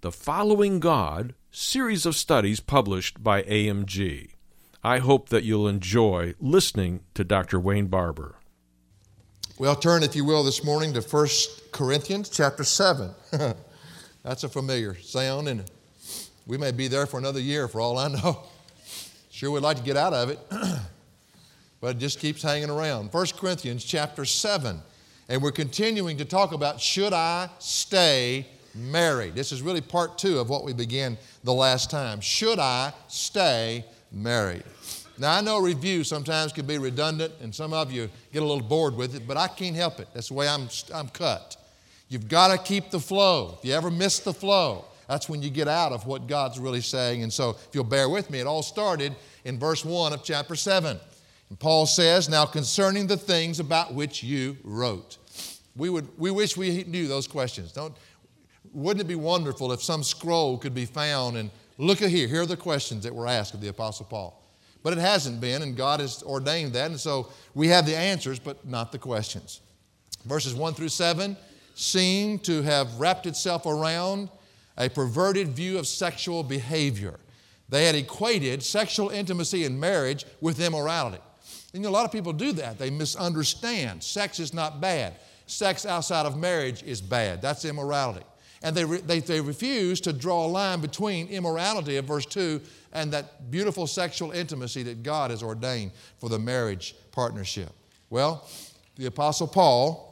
The Following God series of studies published by AMG. I hope that you'll enjoy listening to Dr. Wayne Barber. Well, turn, if you will, this morning to 1 Corinthians chapter 7. That's a familiar sound, and we may be there for another year for all I know. Sure we'd like to get out of it, but it just keeps hanging around. 1 Corinthians chapter 7. And we're continuing to talk about should I stay married? This is really part two of what we began the last time. Should I stay married? Now, I know review sometimes can be redundant, and some of you get a little bored with it, but I can't help it. That's the way I'm, I'm cut. You've got to keep the flow. If you ever miss the flow, that's when you get out of what God's really saying. And so, if you'll bear with me, it all started in verse 1 of chapter 7. And Paul says, Now concerning the things about which you wrote. We, would, we wish we knew those questions. Don't, wouldn't it be wonderful if some scroll could be found and look at here, here are the questions that were asked of the Apostle Paul. But it hasn't been, and God has ordained that, and so we have the answers, but not the questions. Verses 1 through 7 seem to have wrapped itself around a perverted view of sexual behavior. They had equated sexual intimacy in marriage with immorality. And you know, a lot of people do that. They misunderstand. Sex is not bad. Sex outside of marriage is bad. That's immorality. And they, re, they, they refuse to draw a line between immorality of verse 2 and that beautiful sexual intimacy that God has ordained for the marriage partnership. Well, the Apostle Paul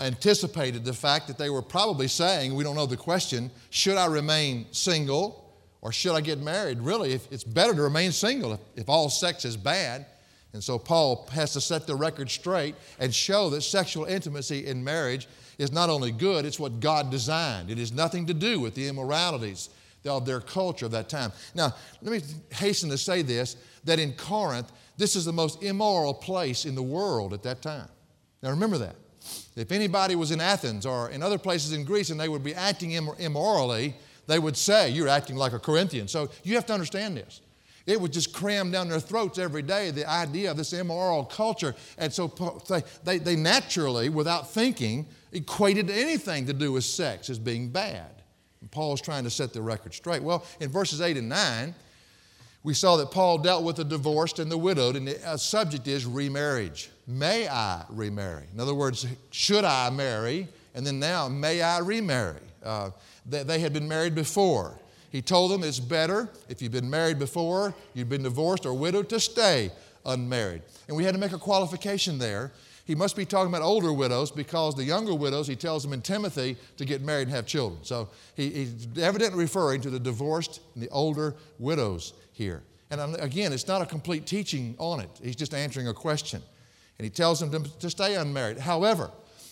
anticipated the fact that they were probably saying, we don't know the question, should I remain single or should I get married? Really, if, it's better to remain single if, if all sex is bad. And so Paul has to set the record straight and show that sexual intimacy in marriage is not only good, it's what God designed. It has nothing to do with the immoralities of their culture of that time. Now, let me hasten to say this that in Corinth, this is the most immoral place in the world at that time. Now, remember that. If anybody was in Athens or in other places in Greece and they would be acting immorally, they would say, You're acting like a Corinthian. So you have to understand this. It would just cram down their throats every day the idea of this immoral culture. And so they, they naturally, without thinking, equated anything to do with sex as being bad. And Paul's trying to set the record straight. Well, in verses 8 and 9, we saw that Paul dealt with the divorced and the widowed, and the uh, subject is remarriage. May I remarry? In other words, should I marry? And then now, may I remarry? Uh, they, they had been married before. He told them it's better if you've been married before, you've been divorced or widowed, to stay unmarried. And we had to make a qualification there. He must be talking about older widows because the younger widows, he tells them in Timothy to get married and have children. So he, he's evidently referring to the divorced and the older widows here. And again, it's not a complete teaching on it, he's just answering a question. And he tells them to, to stay unmarried. However,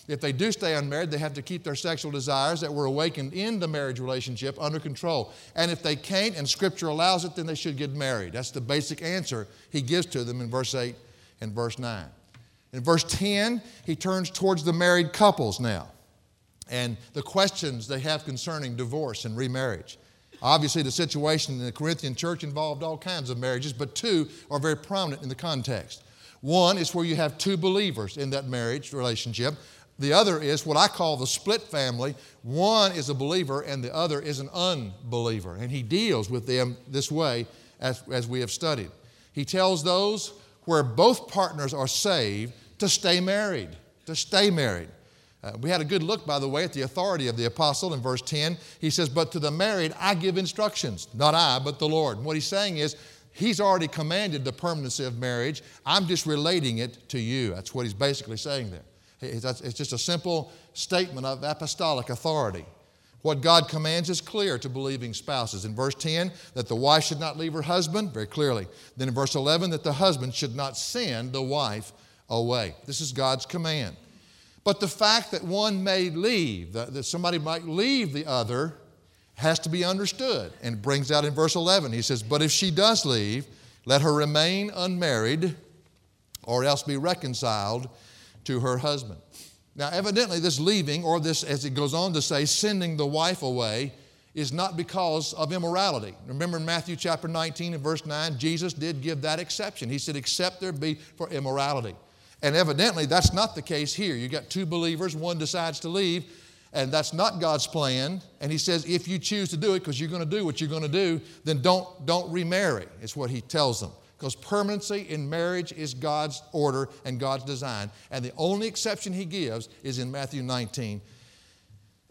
if they do stay unmarried, they have to keep their sexual desires that were awakened in the marriage relationship under control. And if they can't, and Scripture allows it, then they should get married. That's the basic answer he gives to them in verse 8 and verse 9. In verse 10, he turns towards the married couples now and the questions they have concerning divorce and remarriage. Obviously, the situation in the Corinthian church involved all kinds of marriages, but two are very prominent in the context. One is where you have two believers in that marriage relationship. The other is what I call the split family. One is a believer and the other is an unbeliever. And he deals with them this way as, as we have studied. He tells those where both partners are saved to stay married, to stay married. Uh, we had a good look, by the way, at the authority of the apostle in verse 10. He says, But to the married I give instructions, not I, but the Lord. And what he's saying is, He's already commanded the permanency of marriage. I'm just relating it to you. That's what he's basically saying there. It's just a simple statement of apostolic authority. What God commands is clear to believing spouses. In verse 10, that the wife should not leave her husband, very clearly. Then in verse 11, that the husband should not send the wife away. This is God's command. But the fact that one may leave, that somebody might leave the other, has to be understood. And brings out in verse 11, he says, But if she does leave, let her remain unmarried or else be reconciled to her husband. Now, evidently, this leaving, or this, as it goes on to say, sending the wife away, is not because of immorality. Remember in Matthew chapter 19 and verse 9, Jesus did give that exception. He said, Except there be for immorality. And evidently, that's not the case here. You got two believers, one decides to leave, and that's not God's plan. And He says, if you choose to do it because you're going to do what you're going to do, then don't, don't remarry, is what He tells them. Because permanency in marriage is God's order and God's design. And the only exception He gives is in Matthew 19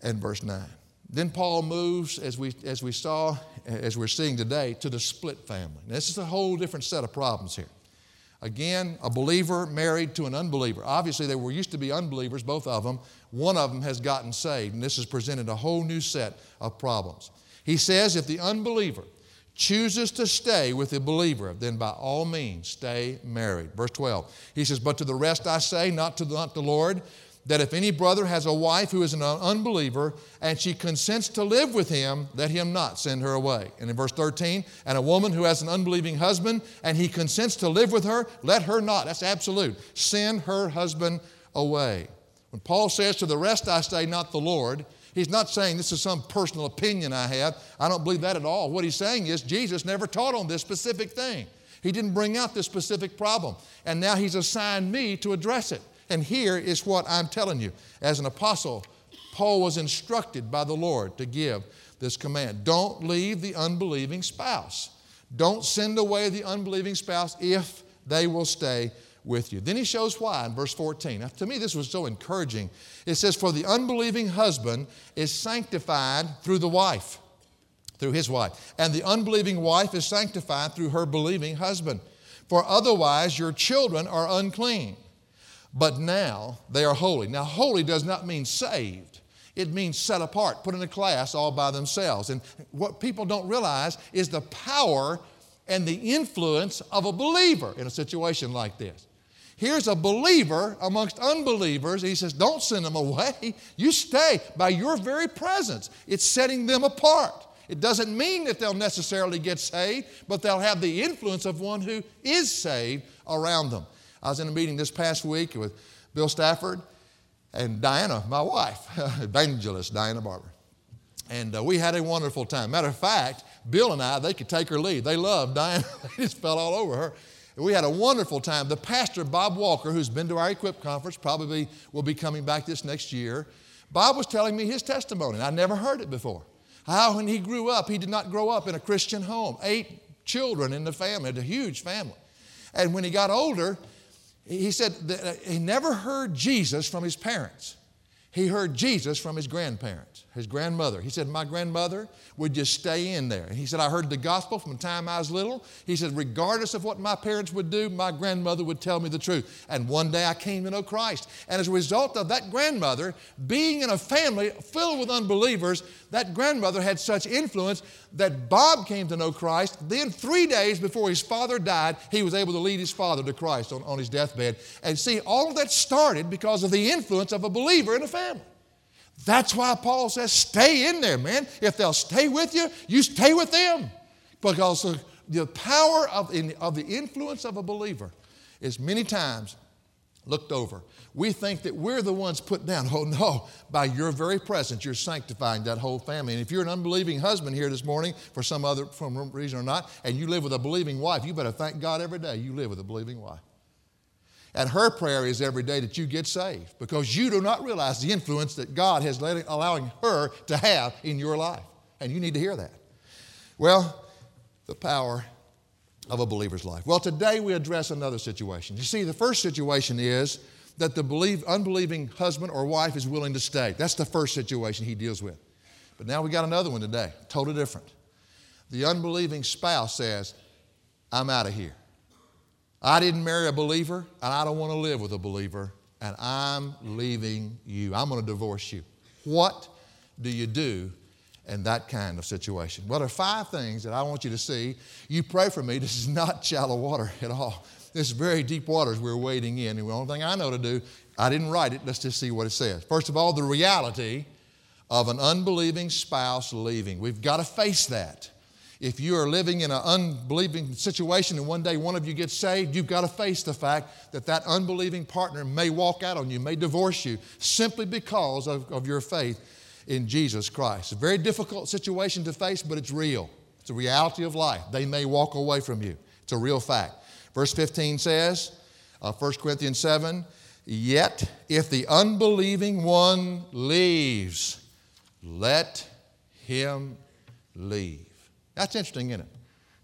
and verse 9. Then Paul moves, as we, as we saw, as we're seeing today, to the split family. Now, this is a whole different set of problems here. Again, a believer married to an unbeliever. Obviously, they were used to be unbelievers, both of them. One of them has gotten saved, and this has presented a whole new set of problems. He says if the unbeliever chooses to stay with a believer, then by all means stay married. Verse 12. He says, But to the rest I say, not to the, not the Lord, that if any brother has a wife who is an unbeliever and she consents to live with him, let him not send her away. And in verse 13, and a woman who has an unbelieving husband and he consents to live with her, let her not, that's absolute, send her husband away. When Paul says, To the rest I say, not the Lord, he's not saying this is some personal opinion I have. I don't believe that at all. What he's saying is, Jesus never taught on this specific thing. He didn't bring out this specific problem. And now he's assigned me to address it. And here is what I'm telling you. As an apostle, Paul was instructed by the Lord to give this command don't leave the unbelieving spouse. Don't send away the unbelieving spouse if they will stay with you. Then he shows why in verse 14. Now, to me, this was so encouraging. It says, For the unbelieving husband is sanctified through the wife, through his wife. And the unbelieving wife is sanctified through her believing husband. For otherwise, your children are unclean but now they are holy. Now, holy does not mean saved. It means set apart, put in a class all by themselves. And what people don't realize is the power and the influence of a believer in a situation like this. Here's a believer amongst unbelievers. He says, Don't send them away. You stay by your very presence. It's setting them apart. It doesn't mean that they'll necessarily get saved, but they'll have the influence of one who is saved around them. I was in a meeting this past week with Bill Stafford and Diana, my wife, evangelist Diana Barber. And uh, we had a wonderful time. Matter of fact, Bill and I, they could take her lead. They loved Diana, they just fell all over her. And we had a wonderful time. The pastor, Bob Walker, who's been to our Equip conference, probably will be coming back this next year. Bob was telling me his testimony. I never heard it before. How, when he grew up, he did not grow up in a Christian home. Eight children in the family, a huge family. And when he got older, he said that he never heard Jesus from his parents. He heard Jesus from his grandparents, his grandmother. He said, My grandmother would just stay in there. And he said, I heard the gospel from the time I was little. He said, regardless of what my parents would do, my grandmother would tell me the truth. And one day I came to know Christ. And as a result of that grandmother being in a family filled with unbelievers, that grandmother had such influence that Bob came to know Christ. Then, three days before his father died, he was able to lead his father to Christ on, on his deathbed. And see, all of that started because of the influence of a believer in a family. That's why Paul says, stay in there, man. If they'll stay with you, you stay with them. Because the power of, of the influence of a believer is many times looked over. We think that we're the ones put down. Oh, no. By your very presence, you're sanctifying that whole family. And if you're an unbelieving husband here this morning, for some other from reason or not, and you live with a believing wife, you better thank God every day you live with a believing wife. And her prayer is every day that you get saved because you do not realize the influence that God has letting, allowing her to have in your life. And you need to hear that. Well, the power of a believer's life. Well, today we address another situation. You see, the first situation is that the believe, unbelieving husband or wife is willing to stay. That's the first situation he deals with. But now we got another one today, totally different. The unbelieving spouse says, I'm out of here. I didn't marry a believer, and I don't want to live with a believer, and I'm leaving you. I'm going to divorce you. What do you do in that kind of situation? Well, there are five things that I want you to see. You pray for me. This is not shallow water at all. This is very deep waters we're wading in. And the only thing I know to do, I didn't write it. Let's just see what it says. First of all, the reality of an unbelieving spouse leaving. We've got to face that. If you are living in an unbelieving situation and one day one of you gets saved, you've got to face the fact that that unbelieving partner may walk out on you, may divorce you, simply because of, of your faith in Jesus Christ. A very difficult situation to face, but it's real. It's a reality of life. They may walk away from you. It's a real fact. Verse 15 says, uh, 1 Corinthians 7, Yet if the unbelieving one leaves, let him leave. That's interesting, isn't it?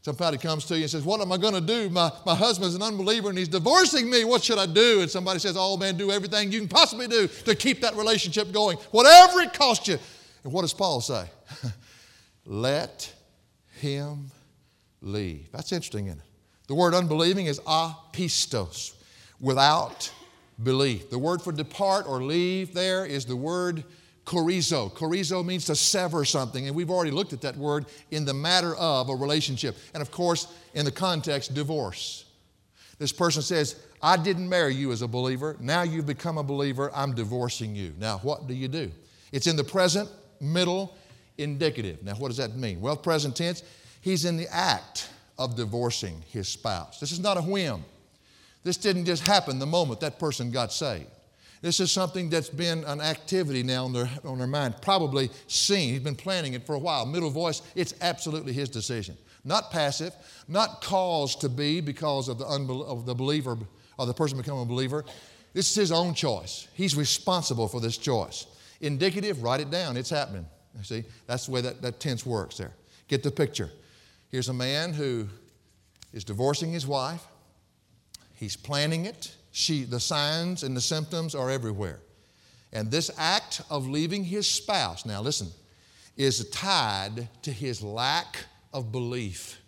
Somebody comes to you and says, What am I going to do? My, my husband's an unbeliever and he's divorcing me. What should I do? And somebody says, Oh, man, do everything you can possibly do to keep that relationship going, whatever it costs you. And what does Paul say? Let him leave. That's interesting, isn't it? The word unbelieving is apistos, without belief. The word for depart or leave there is the word chorizo. Chorizo means to sever something, and we've already looked at that word in the matter of a relationship. And of course, in the context, divorce. This person says, I didn't marry you as a believer. Now you've become a believer. I'm divorcing you. Now, what do you do? It's in the present, middle, indicative. Now, what does that mean? Well, present tense, he's in the act of divorcing his spouse. This is not a whim. This didn't just happen the moment that person got saved. This is something that's been an activity now on their, on their mind, probably seen. He's been planning it for a while. Middle voice, it's absolutely his decision. Not passive, not caused to be because of the, unbel- of the believer or the person becoming a believer. This is his own choice. He's responsible for this choice. Indicative, write it down. It's happening. You see, that's the way that, that tense works there. Get the picture. Here's a man who is divorcing his wife. He's planning it. She, the signs and the symptoms are everywhere. And this act of leaving his spouse, now listen, is tied to his lack of belief.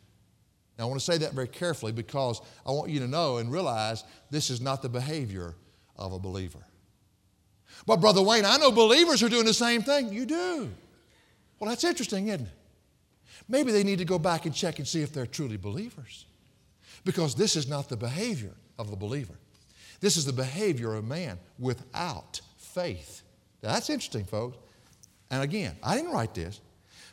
Now, I want to say that very carefully because I want you to know and realize this is not the behavior of a believer. But, Brother Wayne, I know believers are doing the same thing. You do. Well, that's interesting, isn't it? Maybe they need to go back and check and see if they're truly believers. Because this is not the behavior of a believer. This is the behavior of man without faith. Now, that's interesting, folks. And again, I didn't write this.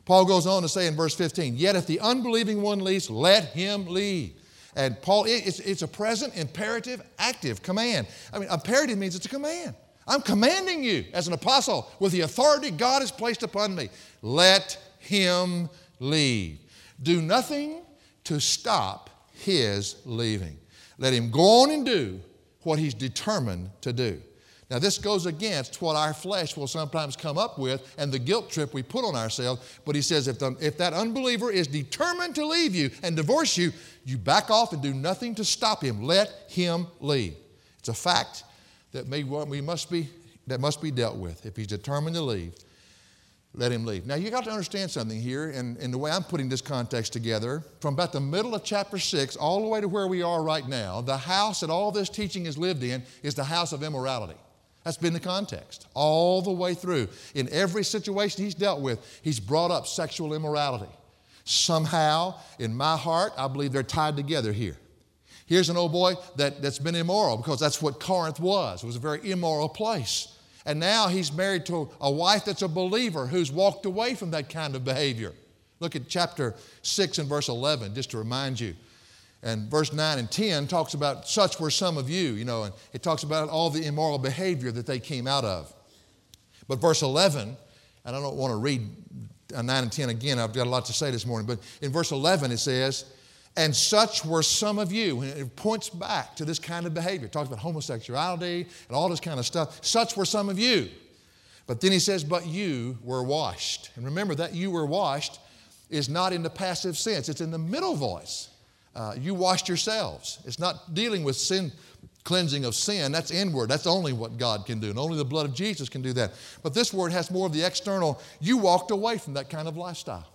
Paul goes on to say in verse 15, Yet if the unbelieving one leaves, let him leave. And Paul, it's, it's a present, imperative, active command. I mean, imperative means it's a command. I'm commanding you as an apostle with the authority God has placed upon me. Let him leave. Do nothing to stop his leaving. Let him go on and do what he's determined to do. Now, this goes against what our flesh will sometimes come up with and the guilt trip we put on ourselves. But he says if, the, if that unbeliever is determined to leave you and divorce you, you back off and do nothing to stop him. Let him leave. It's a fact that may, we must be, that must be dealt with. If he's determined to leave, let him leave. Now, you got to understand something here, and, and the way I'm putting this context together, from about the middle of chapter 6 all the way to where we are right now, the house that all this teaching is lived in is the house of immorality. That's been the context all the way through. In every situation he's dealt with, he's brought up sexual immorality. Somehow, in my heart, I believe they're tied together here. Here's an old boy that, that's been immoral because that's what Corinth was. It was a very immoral place. And now he's married to a wife that's a believer who's walked away from that kind of behavior. Look at chapter 6 and verse 11, just to remind you. And verse 9 and 10 talks about such were some of you, you know, and it talks about all the immoral behavior that they came out of. But verse 11, and I don't want to read 9 and 10 again, I've got a lot to say this morning, but in verse 11 it says, and such were some of you. And it points back to this kind of behavior. It talks about homosexuality and all this kind of stuff. Such were some of you. But then he says, But you were washed. And remember that you were washed is not in the passive sense, it's in the middle voice. Uh, you washed yourselves. It's not dealing with sin, cleansing of sin, that's inward. That's only what God can do, and only the blood of Jesus can do that. But this word has more of the external. You walked away from that kind of lifestyle.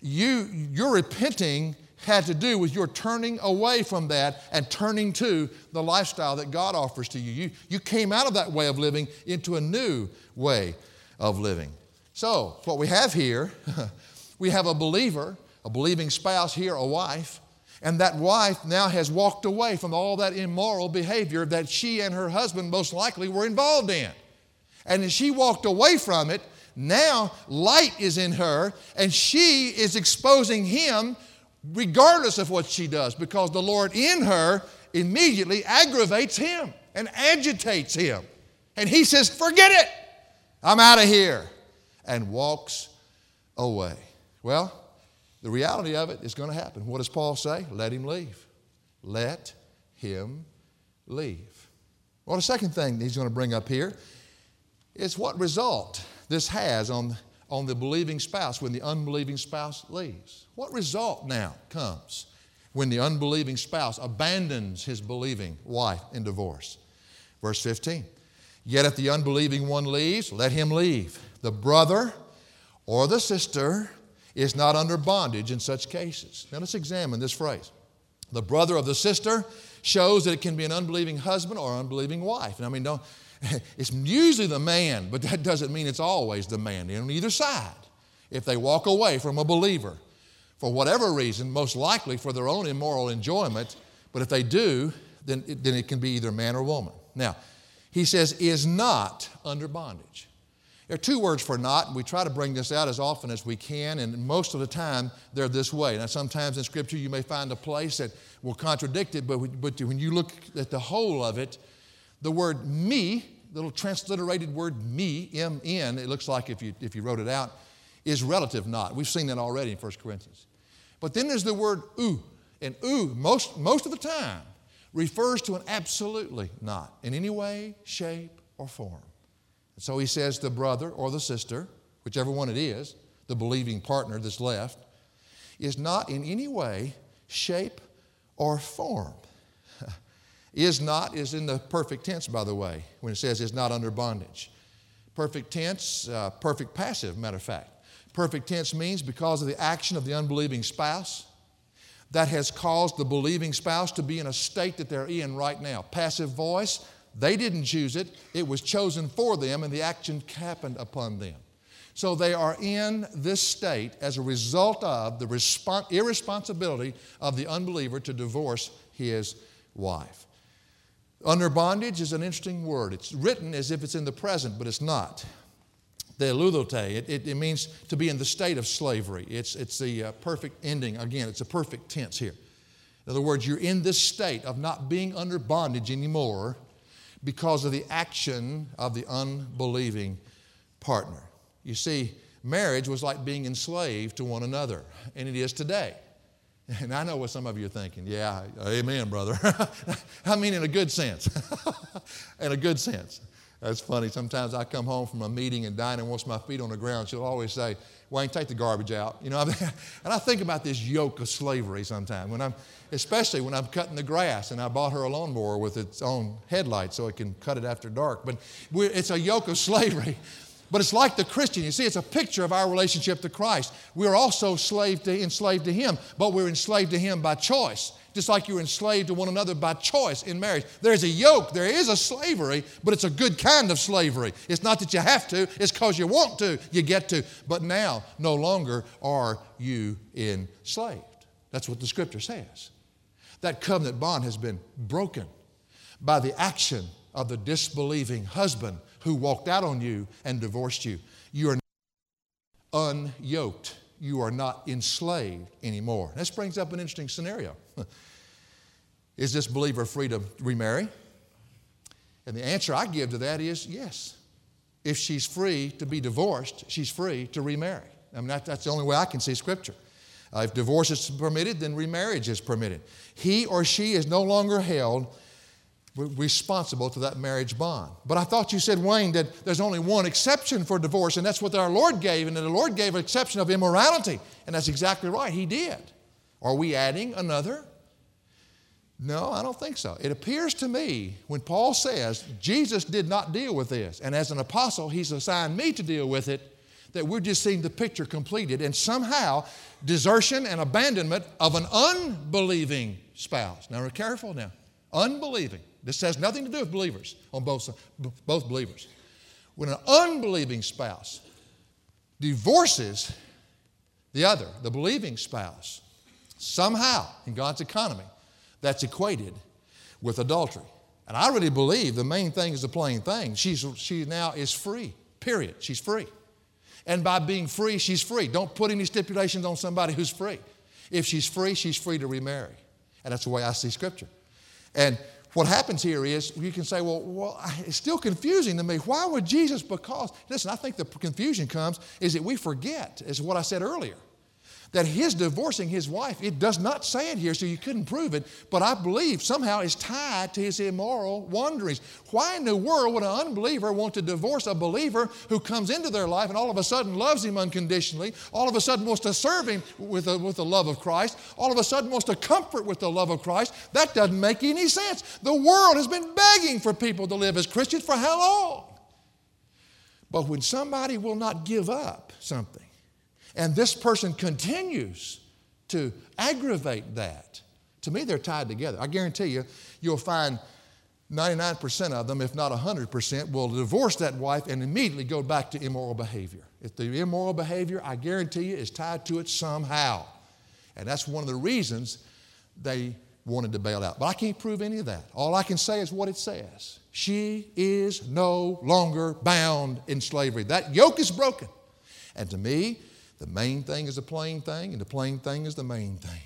You, you're repenting had to do with your turning away from that and turning to the lifestyle that God offers to you. You, you came out of that way of living into a new way of living. So, what we have here, we have a believer, a believing spouse here, a wife, and that wife now has walked away from all that immoral behavior that she and her husband most likely were involved in. And as she walked away from it, now light is in her, and she is exposing him regardless of what she does, because the Lord in her immediately aggravates him and agitates him. And he says, Forget it, I'm out of here, and walks away. Well, the reality of it is going to happen. What does Paul say? Let him leave. Let him leave. Well, the second thing he's going to bring up here is what result this has on, on the believing spouse when the unbelieving spouse leaves. What result now comes when the unbelieving spouse abandons his believing wife in divorce? Verse 15. Yet if the unbelieving one leaves, let him leave. The brother or the sister is not under bondage in such cases. Now let's examine this phrase. The brother of the sister shows that it can be an unbelieving husband or unbelieving wife. And I mean, don't, it's usually the man, but that doesn't mean it's always the man on either side. If they walk away from a believer for whatever reason, most likely for their own immoral enjoyment, but if they do, then it, then it can be either man or woman. Now, he says, is not under bondage. There are two words for not, and we try to bring this out as often as we can, and most of the time they're this way. Now, sometimes in Scripture you may find a place that will contradict it, but, but when you look at the whole of it, the word me, little transliterated word me, M N, it looks like if you, if you wrote it out, is relative not. We've seen that already in 1 Corinthians. But then there's the word oo, and oo, most, most of the time, refers to an absolutely not in any way, shape, or form. And So he says the brother or the sister, whichever one it is, the believing partner that's left, is not in any way, shape, or form. is not is in the perfect tense, by the way, when it says is not under bondage. Perfect tense, uh, perfect passive, matter of fact. Perfect tense means because of the action of the unbelieving spouse, that has caused the believing spouse to be in a state that they're in right now. Passive voice, they didn't choose it, it was chosen for them, and the action happened upon them. So they are in this state as a result of the respons- irresponsibility of the unbeliever to divorce his wife. Under bondage is an interesting word. It's written as if it's in the present, but it's not. Dedoulotai, it, it, it means to be in the state of slavery. It's, it's the uh, perfect ending. Again, it's a perfect tense here. In other words, you're in this state of not being under bondage anymore because of the action of the unbelieving partner. You see, marriage was like being enslaved to one another, and it is today. And I know what some of you are thinking. Yeah, amen, brother. I mean, in a good sense. in a good sense. That's funny. Sometimes I come home from a meeting and Diana wants my feet on the ground. She'll always say, Wayne, take the garbage out. You know, and I think about this yoke of slavery sometimes, when I'm, especially when I'm cutting the grass and I bought her a lawnmower with its own headlights so it can cut it after dark. But it's a yoke of slavery. But it's like the Christian. You see, it's a picture of our relationship to Christ. We're also slave to, enslaved to Him, but we're enslaved to Him by choice just like you're enslaved to one another by choice in marriage. There's a yoke, there is a slavery, but it's a good kind of slavery. It's not that you have to, it's because you want to, you get to. But now, no longer are you enslaved. That's what the scripture says. That covenant bond has been broken by the action of the disbelieving husband who walked out on you and divorced you. You are unyoked you are not enslaved anymore. This brings up an interesting scenario. is this believer free to remarry? And the answer I give to that is yes. If she's free to be divorced, she's free to remarry. I mean, that, that's the only way I can see Scripture. Uh, if divorce is permitted, then remarriage is permitted. He or she is no longer held responsible to that marriage bond. But I thought you said, Wayne, that there's only one exception for divorce, and that's what our Lord gave, and the Lord gave an exception of immorality. And that's exactly right, He did. Are we adding another? No, I don't think so. It appears to me when Paul says Jesus did not deal with this, and as an apostle, he's assigned me to deal with it, that we're just seeing the picture completed, and somehow desertion and abandonment of an unbelieving spouse. Now, we're careful now. Unbelieving. This has nothing to do with believers on both, both believers. When an unbelieving spouse divorces the other, the believing spouse, somehow in God's economy, that's equated with adultery. And I really believe the main thing is the plain thing. She's, she now is free, period. She's free. And by being free, she's free. Don't put any stipulations on somebody who's free. If she's free, she's free to remarry. And that's the way I see Scripture. And what happens here is you can say, well, well, it's still confusing to me. Why would Jesus? Because, listen, I think the confusion comes is that we forget, is what I said earlier that his divorcing his wife, it does not say it here, so you couldn't prove it, but I believe somehow it's tied to his immoral wanderings. Why in the world would an unbeliever want to divorce a believer who comes into their life and all of a sudden loves him unconditionally, all of a sudden wants to serve him with the, with the love of Christ, all of a sudden wants to comfort with the love of Christ? That doesn't make any sense. The world has been begging for people to live as Christians for how long? But when somebody will not give up something, and this person continues to aggravate that. To me, they're tied together. I guarantee you, you'll find 99% of them, if not 100%, will divorce that wife and immediately go back to immoral behavior. If the immoral behavior, I guarantee you, is tied to it somehow. And that's one of the reasons they wanted to bail out. But I can't prove any of that. All I can say is what it says. She is no longer bound in slavery. That yoke is broken. And to me, the main thing is the plain thing, and the plain thing is the main thing.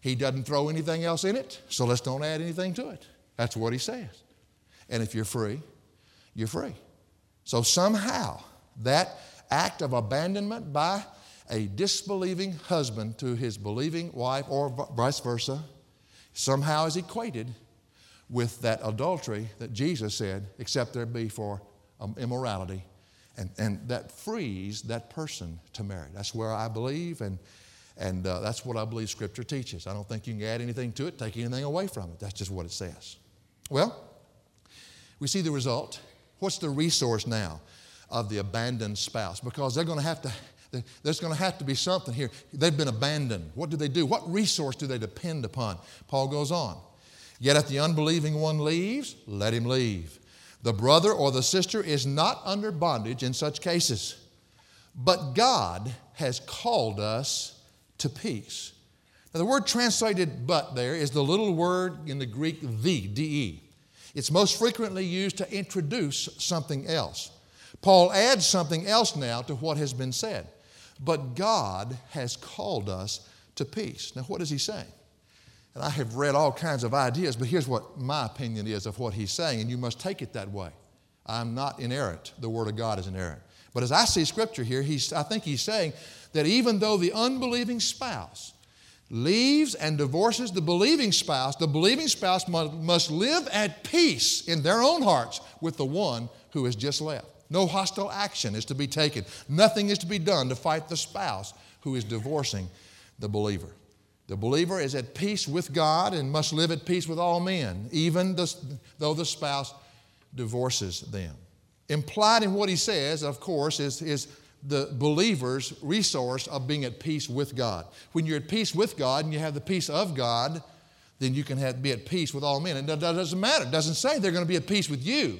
He doesn't throw anything else in it, so let's don't add anything to it. That's what he says. And if you're free, you're free. So somehow, that act of abandonment by a disbelieving husband to his believing wife, or vice versa, somehow is equated with that adultery that Jesus said, except there be for um, immorality and, and that frees that person to marry. That's where I believe, and, and uh, that's what I believe Scripture teaches. I don't think you can add anything to it, take anything away from it. That's just what it says. Well, we see the result. What's the resource now of the abandoned spouse? Because they're going to have to. There's going to have to be something here. They've been abandoned. What do they do? What resource do they depend upon? Paul goes on. Yet if the unbelieving one leaves, let him leave. The brother or the sister is not under bondage in such cases. But God has called us to peace. Now, the word translated but there is the little word in the Greek the, de. It's most frequently used to introduce something else. Paul adds something else now to what has been said. But God has called us to peace. Now, what is he saying? And I have read all kinds of ideas, but here's what my opinion is of what he's saying, and you must take it that way. I'm not inerrant. The Word of God is inerrant. But as I see Scripture here, he's, I think he's saying that even though the unbelieving spouse leaves and divorces the believing spouse, the believing spouse must, must live at peace in their own hearts with the one who has just left. No hostile action is to be taken. Nothing is to be done to fight the spouse who is divorcing the believer. The believer is at peace with God and must live at peace with all men, even though the spouse divorces them. Implied in what he says, of course, is, is the believer's resource of being at peace with God. When you're at peace with God and you have the peace of God, then you can have, be at peace with all men. And that doesn't matter. It doesn't say they're going to be at peace with you,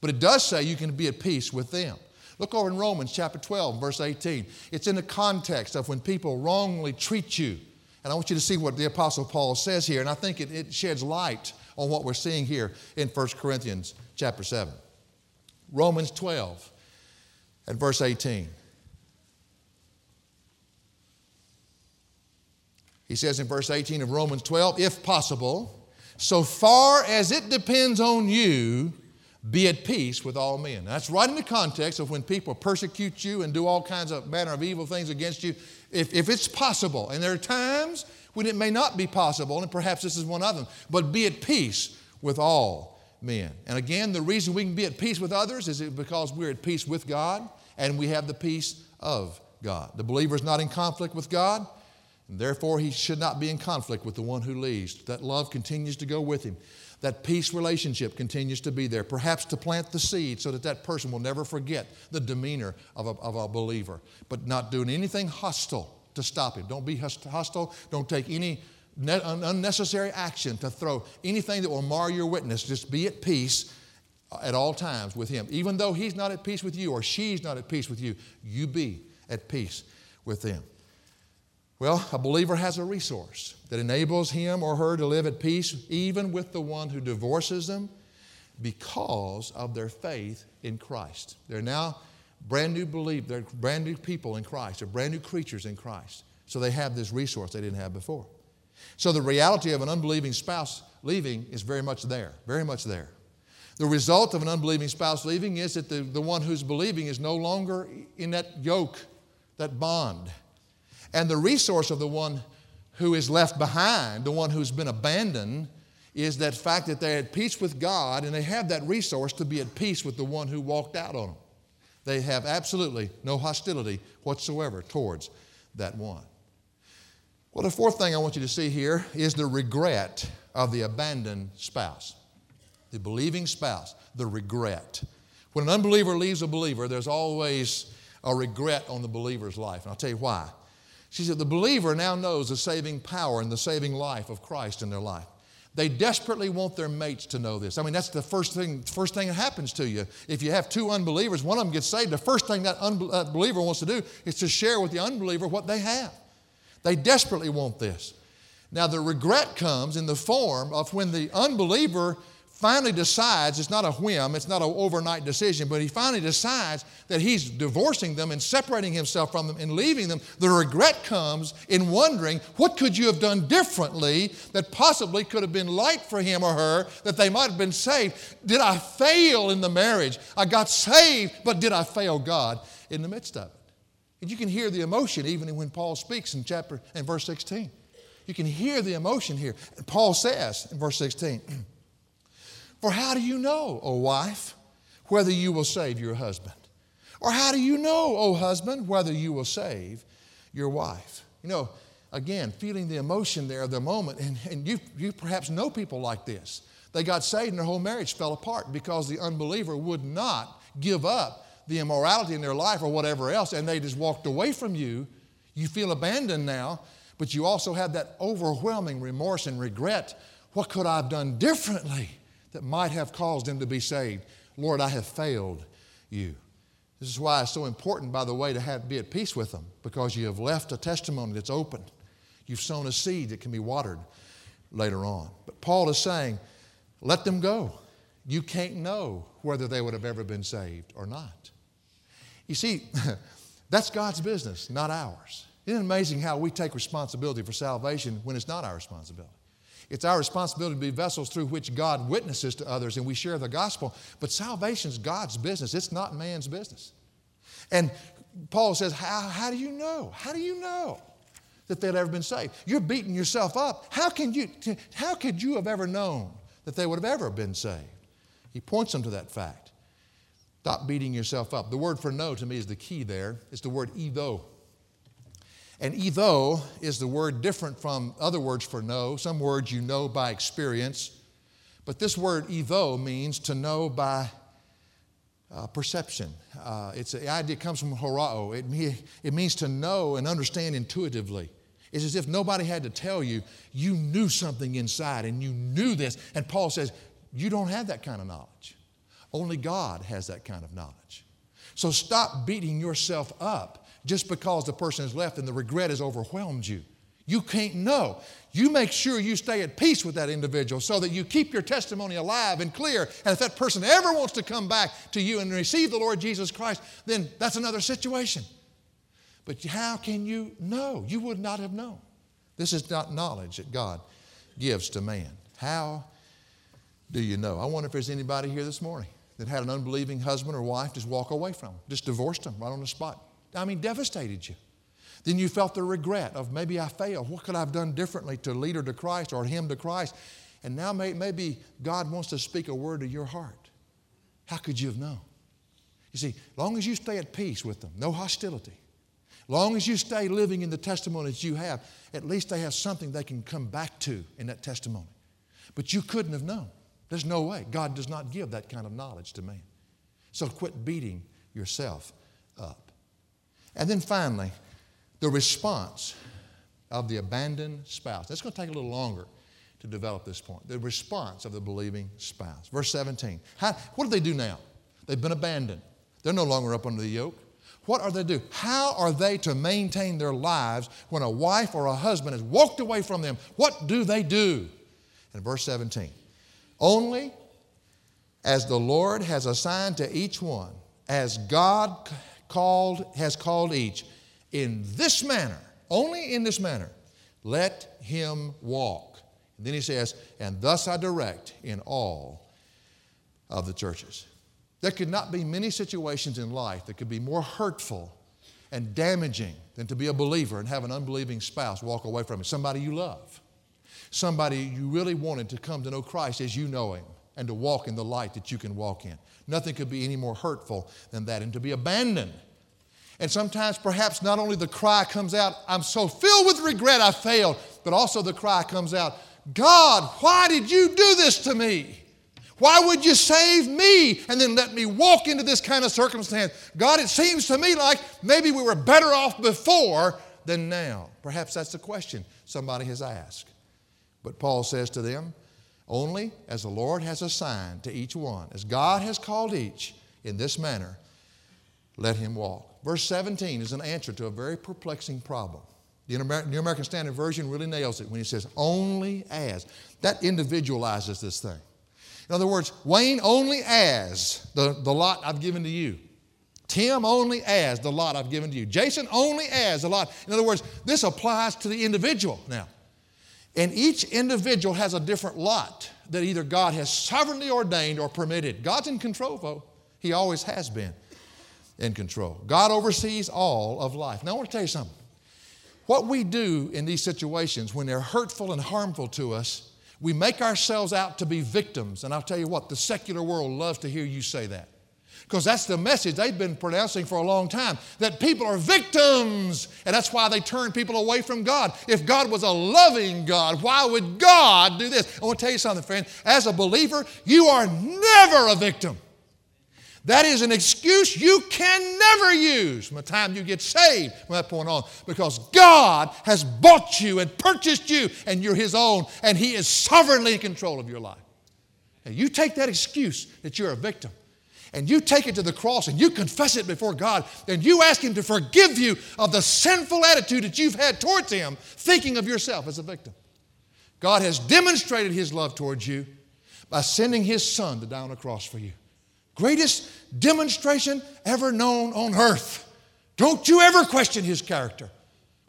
but it does say you can be at peace with them. Look over in Romans chapter 12, verse 18. It's in the context of when people wrongly treat you. And I want you to see what the Apostle Paul says here, and I think it, it sheds light on what we're seeing here in 1 Corinthians chapter 7. Romans 12 and verse 18. He says in verse 18 of Romans 12, if possible, so far as it depends on you, be at peace with all men. That's right in the context of when people persecute you and do all kinds of manner of evil things against you. If, if it's possible, and there are times when it may not be possible, and perhaps this is one of them, but be at peace with all men. And again, the reason we can be at peace with others is because we're at peace with God and we have the peace of God. The believer is not in conflict with God, therefore, he should not be in conflict with the one who leads. That love continues to go with him. That peace relationship continues to be there, perhaps to plant the seed so that that person will never forget the demeanor of a, of a believer, but not doing anything hostile to stop him. Don't be hostile. Don't take any unnecessary action to throw anything that will mar your witness. Just be at peace uh, at all times with him. Even though he's not at peace with you or she's not at peace with you, you be at peace with them. Well, a believer has a resource that enables him or her to live at peace even with the one who divorces them because of their faith in Christ. They're now brand new believe, they're brand new people in Christ, they're brand new creatures in Christ. So they have this resource they didn't have before. So the reality of an unbelieving spouse leaving is very much there, very much there. The result of an unbelieving spouse leaving is that the, the one who's believing is no longer in that yoke, that bond. And the resource of the one who is left behind, the one who's been abandoned, is that fact that they're at peace with God and they have that resource to be at peace with the one who walked out on them. They have absolutely no hostility whatsoever towards that one. Well, the fourth thing I want you to see here is the regret of the abandoned spouse. The believing spouse, the regret. When an unbeliever leaves a believer, there's always a regret on the believer's life. And I'll tell you why. She said, The believer now knows the saving power and the saving life of Christ in their life. They desperately want their mates to know this. I mean, that's the first thing, first thing that happens to you. If you have two unbelievers, one of them gets saved, the first thing that unbeliever uh, wants to do is to share with the unbeliever what they have. They desperately want this. Now, the regret comes in the form of when the unbeliever finally decides it's not a whim, it's not an overnight decision, but he finally decides that he's divorcing them and separating himself from them and leaving them, the regret comes in wondering what could you have done differently that possibly could have been light for him or her, that they might have been saved. Did I fail in the marriage? I got saved, but did I fail God in the midst of it? And you can hear the emotion even when Paul speaks in chapter and verse 16. You can hear the emotion here. Paul says in verse 16, For how do you know, O wife, whether you will save your husband? Or how do you know, O husband, whether you will save your wife? You know, again, feeling the emotion there of the moment, and, and you, you perhaps know people like this. They got saved and their whole marriage fell apart because the unbeliever would not give up the immorality in their life or whatever else, and they just walked away from you. You feel abandoned now, but you also have that overwhelming remorse and regret. What could I have done differently? That might have caused them to be saved. Lord, I have failed you. This is why it's so important, by the way, to have, be at peace with them because you have left a testimony that's open. You've sown a seed that can be watered later on. But Paul is saying, let them go. You can't know whether they would have ever been saved or not. You see, that's God's business, not ours. Isn't it amazing how we take responsibility for salvation when it's not our responsibility? It's our responsibility to be vessels through which God witnesses to others and we share the gospel. But salvation is God's business, it's not man's business. And Paul says, How, how do you know? How do you know that they'd ever been saved? You're beating yourself up. How, can you, how could you have ever known that they would have ever been saved? He points them to that fact. Stop beating yourself up. The word for no to me is the key there. It's the word eido. And eido is the word different from other words for know. Some words you know by experience. But this word eido means to know by uh, perception. Uh, it's the idea comes from horao. It, it means to know and understand intuitively. It's as if nobody had to tell you. You knew something inside and you knew this. And Paul says, You don't have that kind of knowledge. Only God has that kind of knowledge. So stop beating yourself up just because the person has left and the regret has overwhelmed you. You can't know. You make sure you stay at peace with that individual so that you keep your testimony alive and clear. And if that person ever wants to come back to you and receive the Lord Jesus Christ, then that's another situation. But how can you know? You would not have known. This is not knowledge that God gives to man. How do you know? I wonder if there's anybody here this morning that had an unbelieving husband or wife just walk away from, them, just divorced them right on the spot. I mean, devastated you. Then you felt the regret of maybe I failed. What could I have done differently to lead her to Christ or him to Christ? And now may, maybe God wants to speak a word to your heart. How could you have known? You see, long as you stay at peace with them, no hostility, Long as you stay living in the testimonies you have, at least they have something they can come back to in that testimony. But you couldn't have known. There's no way. God does not give that kind of knowledge to man. So quit beating yourself. And then finally, the response of the abandoned spouse. That's going to take a little longer to develop this point. The response of the believing spouse. Verse 17. How, what do they do now? They've been abandoned. They're no longer up under the yoke. What are they do? How are they to maintain their lives when a wife or a husband has walked away from them? What do they do? In verse 17, only as the Lord has assigned to each one, as God called has called each, in this manner, only in this manner, let him walk. And then he says, and thus I direct in all of the churches. There could not be many situations in life that could be more hurtful and damaging than to be a believer and have an unbelieving spouse walk away from you. Somebody you love, somebody you really wanted to come to know Christ as you know Him and to walk in the light that you can walk in. Nothing could be any more hurtful than that, and to be abandoned. And sometimes, perhaps, not only the cry comes out, I'm so filled with regret I failed, but also the cry comes out, God, why did you do this to me? Why would you save me and then let me walk into this kind of circumstance? God, it seems to me like maybe we were better off before than now. Perhaps that's the question somebody has asked. But Paul says to them, only as the Lord has assigned to each one, as God has called each in this manner, let him walk. Verse 17 is an answer to a very perplexing problem. The New American Standard Version really nails it when he says, only as. That individualizes this thing. In other words, Wayne only as the, the lot I've given to you. Tim only as the lot I've given to you. Jason only as the lot. In other words, this applies to the individual now. And each individual has a different lot that either God has sovereignly ordained or permitted. God's in control, though. He always has been in control. God oversees all of life. Now, I want to tell you something. What we do in these situations when they're hurtful and harmful to us we make ourselves out to be victims. And I'll tell you what, the secular world loves to hear you say that. Because that's the message they've been pronouncing for a long time that people are victims. And that's why they turn people away from God. If God was a loving God, why would God do this? I want to tell you something, friend. As a believer, you are never a victim. That is an excuse you can never use from the time you get saved from that point on because God has bought you and purchased you and you're His own and He is sovereignly in control of your life. And you take that excuse that you're a victim and you take it to the cross and you confess it before God and you ask Him to forgive you of the sinful attitude that you've had towards Him, thinking of yourself as a victim. God has demonstrated His love towards you by sending His Son to die on a cross for you. Greatest demonstration ever known on earth. Don't you ever question his character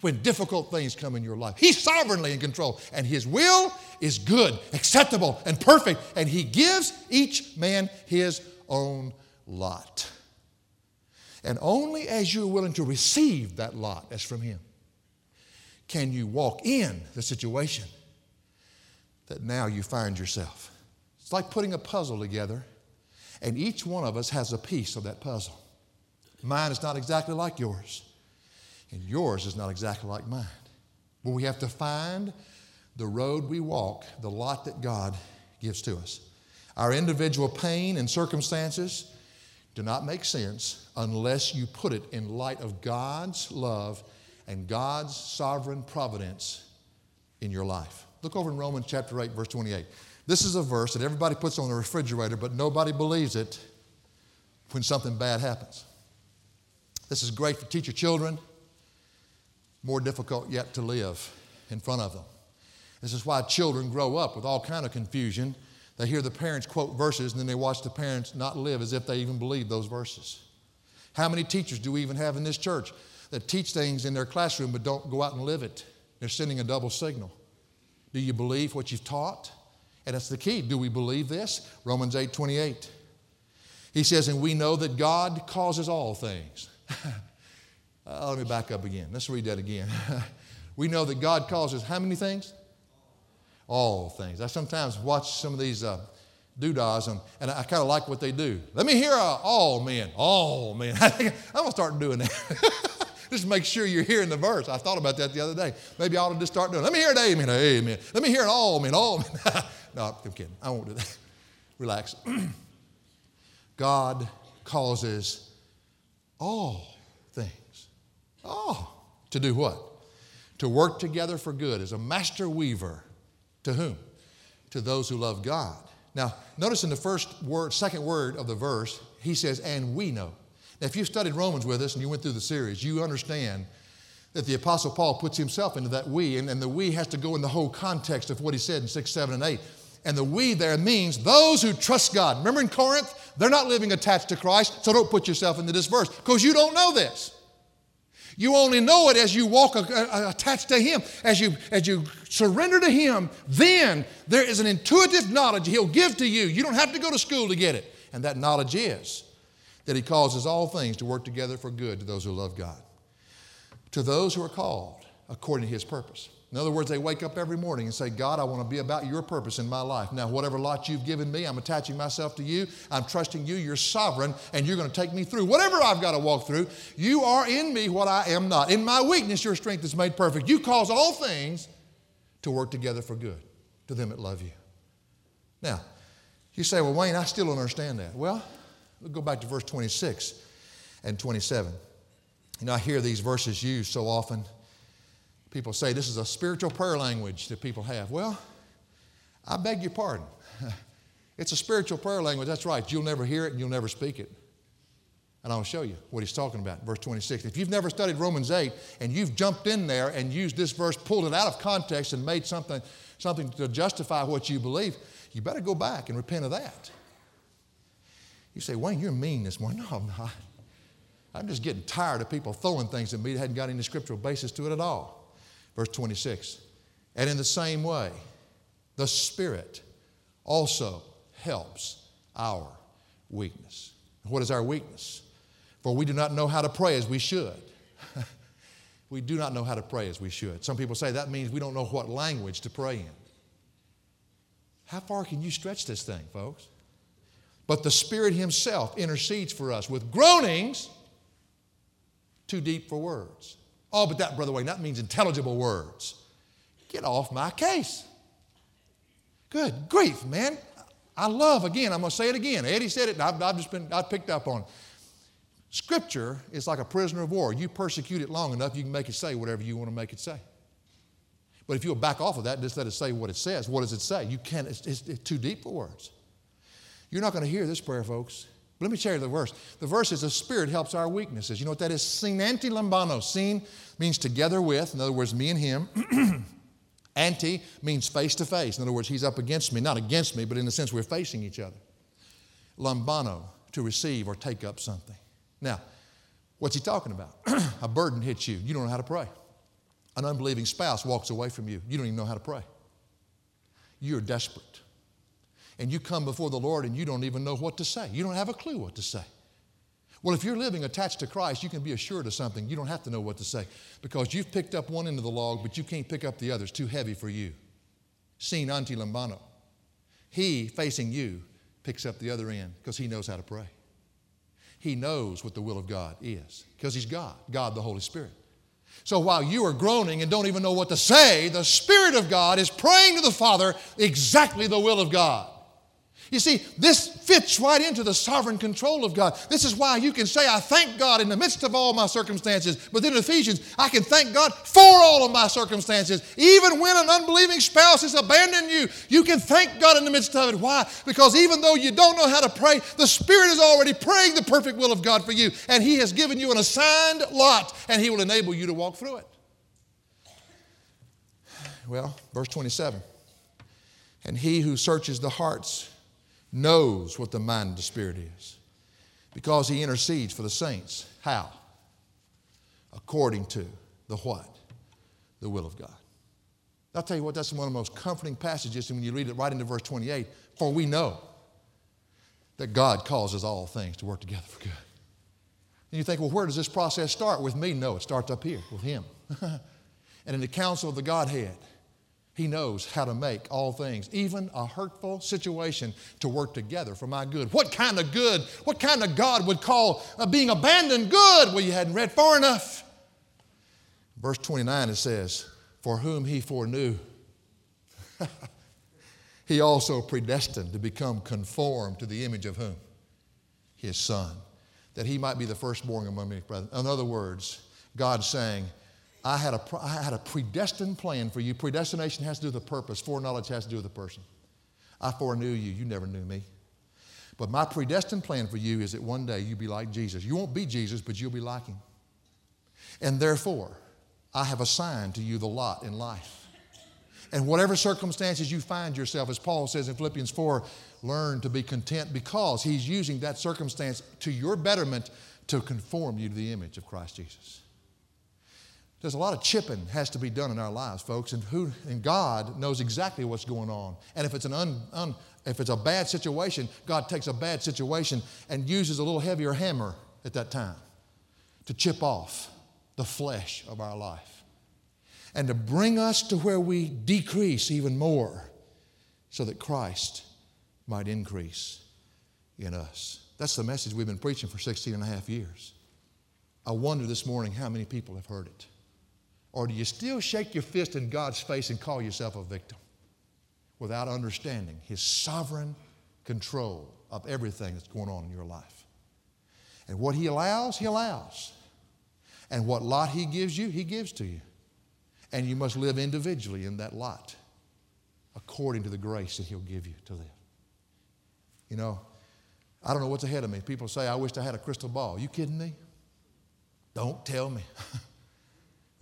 when difficult things come in your life. He's sovereignly in control, and his will is good, acceptable, and perfect, and he gives each man his own lot. And only as you're willing to receive that lot as from him can you walk in the situation that now you find yourself. It's like putting a puzzle together and each one of us has a piece of that puzzle. Mine is not exactly like yours, and yours is not exactly like mine. But we have to find the road we walk, the lot that God gives to us. Our individual pain and circumstances do not make sense unless you put it in light of God's love and God's sovereign providence in your life. Look over in Romans chapter 8, verse 28. This is a verse that everybody puts on the refrigerator, but nobody believes it when something bad happens. This is great for teach your children, more difficult yet to live in front of them. This is why children grow up with all kind of confusion. They hear the parents quote verses and then they watch the parents not live as if they even believe those verses. How many teachers do we even have in this church that teach things in their classroom but don't go out and live it? They're sending a double signal. Do you believe what you've taught? And that's the key. Do we believe this? Romans 8 28. He says, And we know that God causes all things. uh, let me back up again. Let's read that again. we know that God causes how many things? All things. I sometimes watch some of these uh, doodahs, and, and I kind of like what they do. Let me hear uh, all men. All men. I'm going to start doing that. just make sure you're hearing the verse. I thought about that the other day. Maybe I ought to just start doing. Let me hear an amen, amen. Let me hear an all, amen, all. Amen. no, I'm kidding. I won't do that. Relax. God causes all things, all, to do what? To work together for good as a master weaver. To whom? To those who love God. Now, notice in the first word, second word of the verse, he says, and we know. Now, if you studied Romans with us and you went through the series, you understand that the Apostle Paul puts himself into that we, and, and the we has to go in the whole context of what he said in 6, 7, and 8. And the we there means those who trust God. Remember in Corinth, they're not living attached to Christ, so don't put yourself into this verse because you don't know this. You only know it as you walk attached to Him, as you, as you surrender to Him. Then there is an intuitive knowledge He'll give to you. You don't have to go to school to get it. And that knowledge is that He causes all things to work together for good to those who love God, to those who are called according to His purpose. In other words, they wake up every morning and say, God, I want to be about your purpose in my life. Now, whatever lot you've given me, I'm attaching myself to you. I'm trusting you. You're sovereign, and you're going to take me through whatever I've got to walk through. You are in me what I am not. In my weakness, your strength is made perfect. You cause all things to work together for good to them that love you. Now, you say, well, Wayne, I still don't understand that. Well, we'll go back to verse 26 and 27. You know, I hear these verses used so often People say this is a spiritual prayer language that people have. Well, I beg your pardon. It's a spiritual prayer language, that's right. You'll never hear it and you'll never speak it. And I'll show you what he's talking about. Verse 26. If you've never studied Romans 8 and you've jumped in there and used this verse, pulled it out of context, and made something, something to justify what you believe, you better go back and repent of that. You say, Wayne, you're mean this morning. No, I'm not. I'm just getting tired of people throwing things at me that hadn't got any scriptural basis to it at all. Verse 26. And in the same way, the Spirit also helps our weakness. What is our weakness? For we do not know how to pray as we should. we do not know how to pray as we should. Some people say that means we don't know what language to pray in. How far can you stretch this thing, folks? But the Spirit Himself intercedes for us with groanings too deep for words. Oh, but that, Brother Wayne, that means intelligible words. Get off my case. Good grief, man. I love, again, I'm going to say it again. Eddie said it, and I've, I've just been, I've picked up on it. Scripture is like a prisoner of war. You persecute it long enough, you can make it say whatever you want to make it say. But if you'll back off of that and just let it say what it says, what does it say? You can't, it's, it's, it's too deep for words. You're not going to hear this prayer, folks. Let me you the verse. The verse is the Spirit helps our weaknesses. You know what that is? Sin anti lambano. Sin means together with, in other words, me and him. anti means face to face. In other words, he's up against me, not against me, but in the sense we're facing each other. Lambano, to receive or take up something. Now, what's he talking about? a burden hits you. You don't know how to pray. An unbelieving spouse walks away from you. You don't even know how to pray. You're desperate and you come before the Lord and you don't even know what to say. You don't have a clue what to say. Well, if you're living attached to Christ, you can be assured of something. You don't have to know what to say because you've picked up one end of the log, but you can't pick up the other. It's too heavy for you. Sin anti lambano. He, facing you, picks up the other end because he knows how to pray. He knows what the will of God is because he's God, God the Holy Spirit. So while you are groaning and don't even know what to say, the Spirit of God is praying to the Father exactly the will of God. You see, this fits right into the sovereign control of God. This is why you can say, I thank God in the midst of all my circumstances. But then in Ephesians, I can thank God for all of my circumstances. Even when an unbelieving spouse has abandoned you, you can thank God in the midst of it. Why? Because even though you don't know how to pray, the Spirit is already praying the perfect will of God for you. And He has given you an assigned lot, and He will enable you to walk through it. Well, verse 27 And He who searches the hearts, knows what the mind of the Spirit is because he intercedes for the saints. How? According to the what? The will of God. I'll tell you what, that's one of the most comforting passages when you read it right into verse 28. For we know that God causes all things to work together for good. And you think, well, where does this process start? With me? No, it starts up here with Him. and in the council of the Godhead, he knows how to make all things, even a hurtful situation, to work together for my good. What kind of good, what kind of God would call uh, being abandoned good? Well, you hadn't read far enough. Verse 29 it says, For whom he foreknew, he also predestined to become conformed to the image of whom? His son, that he might be the firstborn among many brethren. In other words, God saying, I had, a, I had a predestined plan for you. Predestination has to do with the purpose, foreknowledge has to do with the person. I foreknew you, you never knew me. But my predestined plan for you is that one day you'll be like Jesus. You won't be Jesus, but you'll be like him. And therefore, I have assigned to you the lot in life. And whatever circumstances you find yourself, as Paul says in Philippians 4, learn to be content because he's using that circumstance to your betterment to conform you to the image of Christ Jesus. There's a lot of chipping has to be done in our lives, folks, and who and God knows exactly what's going on. And if it's an un, un, if it's a bad situation, God takes a bad situation and uses a little heavier hammer at that time to chip off the flesh of our life and to bring us to where we decrease even more so that Christ might increase in us. That's the message we've been preaching for 16 and a half years. I wonder this morning how many people have heard it. Or do you still shake your fist in God's face and call yourself a victim without understanding His sovereign control of everything that's going on in your life? And what He allows, He allows. And what lot He gives you, He gives to you. And you must live individually in that lot according to the grace that He'll give you to live. You know, I don't know what's ahead of me. People say, I wish I had a crystal ball. You kidding me? Don't tell me.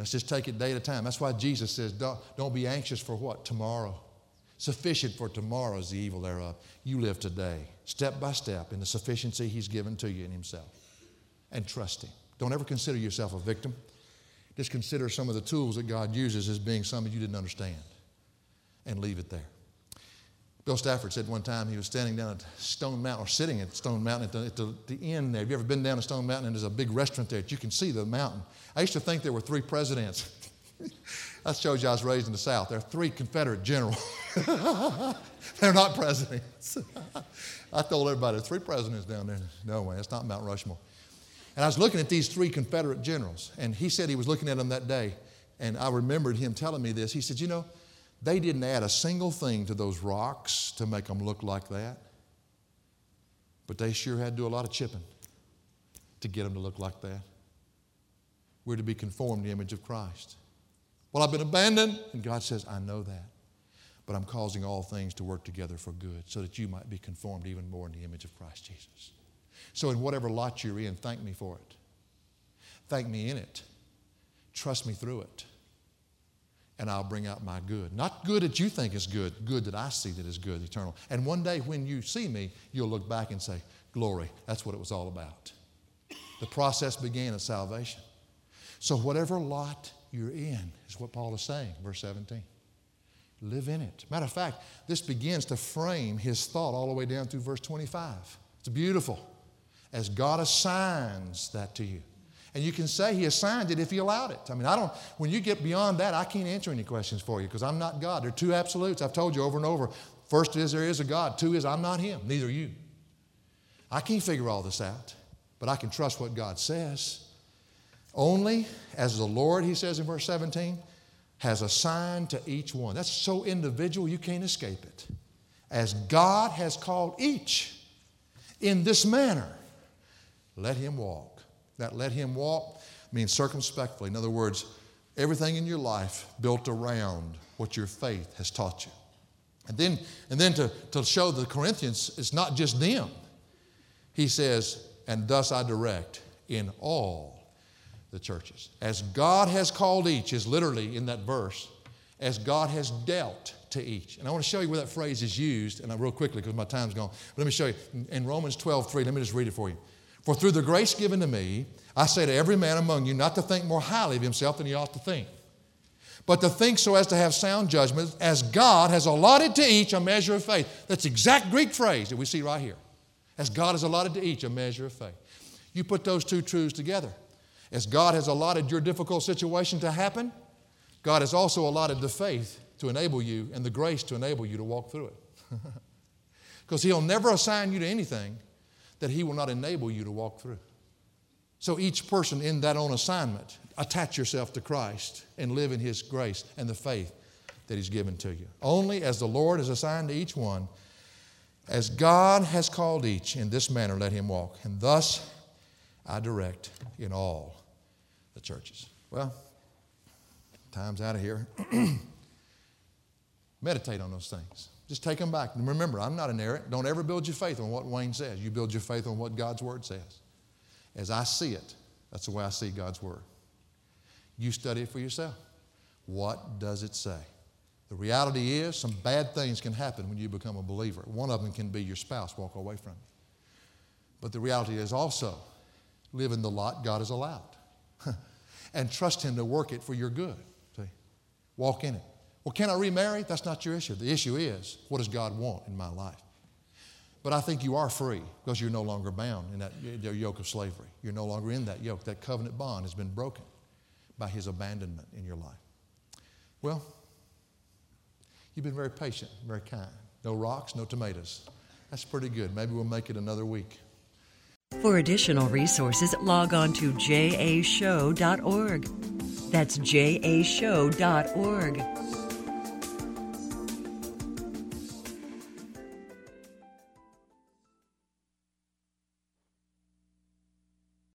Let's just take it day at a time. That's why Jesus says, don't, be anxious for what? Tomorrow. Sufficient for tomorrow is the evil thereof. You live today, step by step, in the sufficiency He's given to you in Himself. And trust Him. Don't ever consider yourself a victim. Just consider some of the tools that God uses as being something you didn't understand and leave it there. Bill Stafford said one time he was standing down at Stone Mountain, or sitting at Stone Mountain at the, at the, the end there. Have you ever been down to Stone Mountain and there's a big restaurant there that you can see the mountain? I used to think there were three presidents. that shows you I was raised in the South. There are three Confederate generals. They're not presidents. I told everybody, three presidents down there. No way, it's not Mount Rushmore. And I was looking at these three Confederate generals, and he said he was looking at them that day. And I remembered him telling me this. He said, You know, they didn't add a single thing to those rocks to make them look like that, but they sure had to do a lot of chipping to get them to look like that. We're to be conformed to the image of Christ. Well, I've been abandoned, and God says, I know that. But I'm causing all things to work together for good so that you might be conformed even more in the image of Christ Jesus. So, in whatever lot you're in, thank me for it. Thank me in it. Trust me through it. And I'll bring out my good. Not good that you think is good, good that I see that is good, eternal. And one day when you see me, you'll look back and say, Glory, that's what it was all about. The process began at salvation. So, whatever lot you're in is what Paul is saying, verse 17. Live in it. Matter of fact, this begins to frame his thought all the way down through verse 25. It's beautiful as God assigns that to you. And you can say He assigned it if He allowed it. I mean, I don't, when you get beyond that, I can't answer any questions for you because I'm not God. There are two absolutes. I've told you over and over. First is there is a God, two is I'm not Him, neither you. I can't figure all this out, but I can trust what God says. Only as the Lord, He says in verse 17, has assigned to each one. That's so individual, you can't escape it. As God has called each in this manner let him walk. That let him walk means circumspectly. In other words, everything in your life built around what your faith has taught you. And then, and then to, to show the Corinthians, it's not just them. He says, and thus I direct in all the churches. As God has called each, is literally in that verse, as God has dealt to each. And I want to show you where that phrase is used, and I real quickly because my time's gone. But let me show you. In Romans 12, 3, let me just read it for you. For through the grace given to me, I say to every man among you not to think more highly of himself than he ought to think, but to think so as to have sound judgment, as God has allotted to each a measure of faith. That's the exact Greek phrase that we see right here. As God has allotted to each a measure of faith. You put those two truths together. As God has allotted your difficult situation to happen, God has also allotted the faith to enable you and the grace to enable you to walk through it. Because He'll never assign you to anything that He will not enable you to walk through. So each person in that own assignment, attach yourself to Christ and live in His grace and the faith that He's given to you. Only as the Lord has assigned to each one, as God has called each, in this manner let him walk. And thus I direct in all the churches. Well, time's out of here. Meditate on those things. Just take them back. And remember, I'm not an errant. Don't ever build your faith on what Wayne says. You build your faith on what God's Word says. As I see it, that's the way I see God's Word. You study it for yourself. What does it say? The reality is, some bad things can happen when you become a believer. One of them can be your spouse walk away from you. But the reality is also, live in the lot God has allowed. and trust Him to work it for your good. See? Walk in it. Well, can I remarry? That's not your issue. The issue is, what does God want in my life? But I think you are free because you're no longer bound in that yoke of slavery. You're no longer in that yoke. That covenant bond has been broken by His abandonment in your life. Well, you've been very patient, very kind. No rocks, no tomatoes. That's pretty good. Maybe we'll make it another week. For additional resources, log on to jashow.org. That's jashow.org.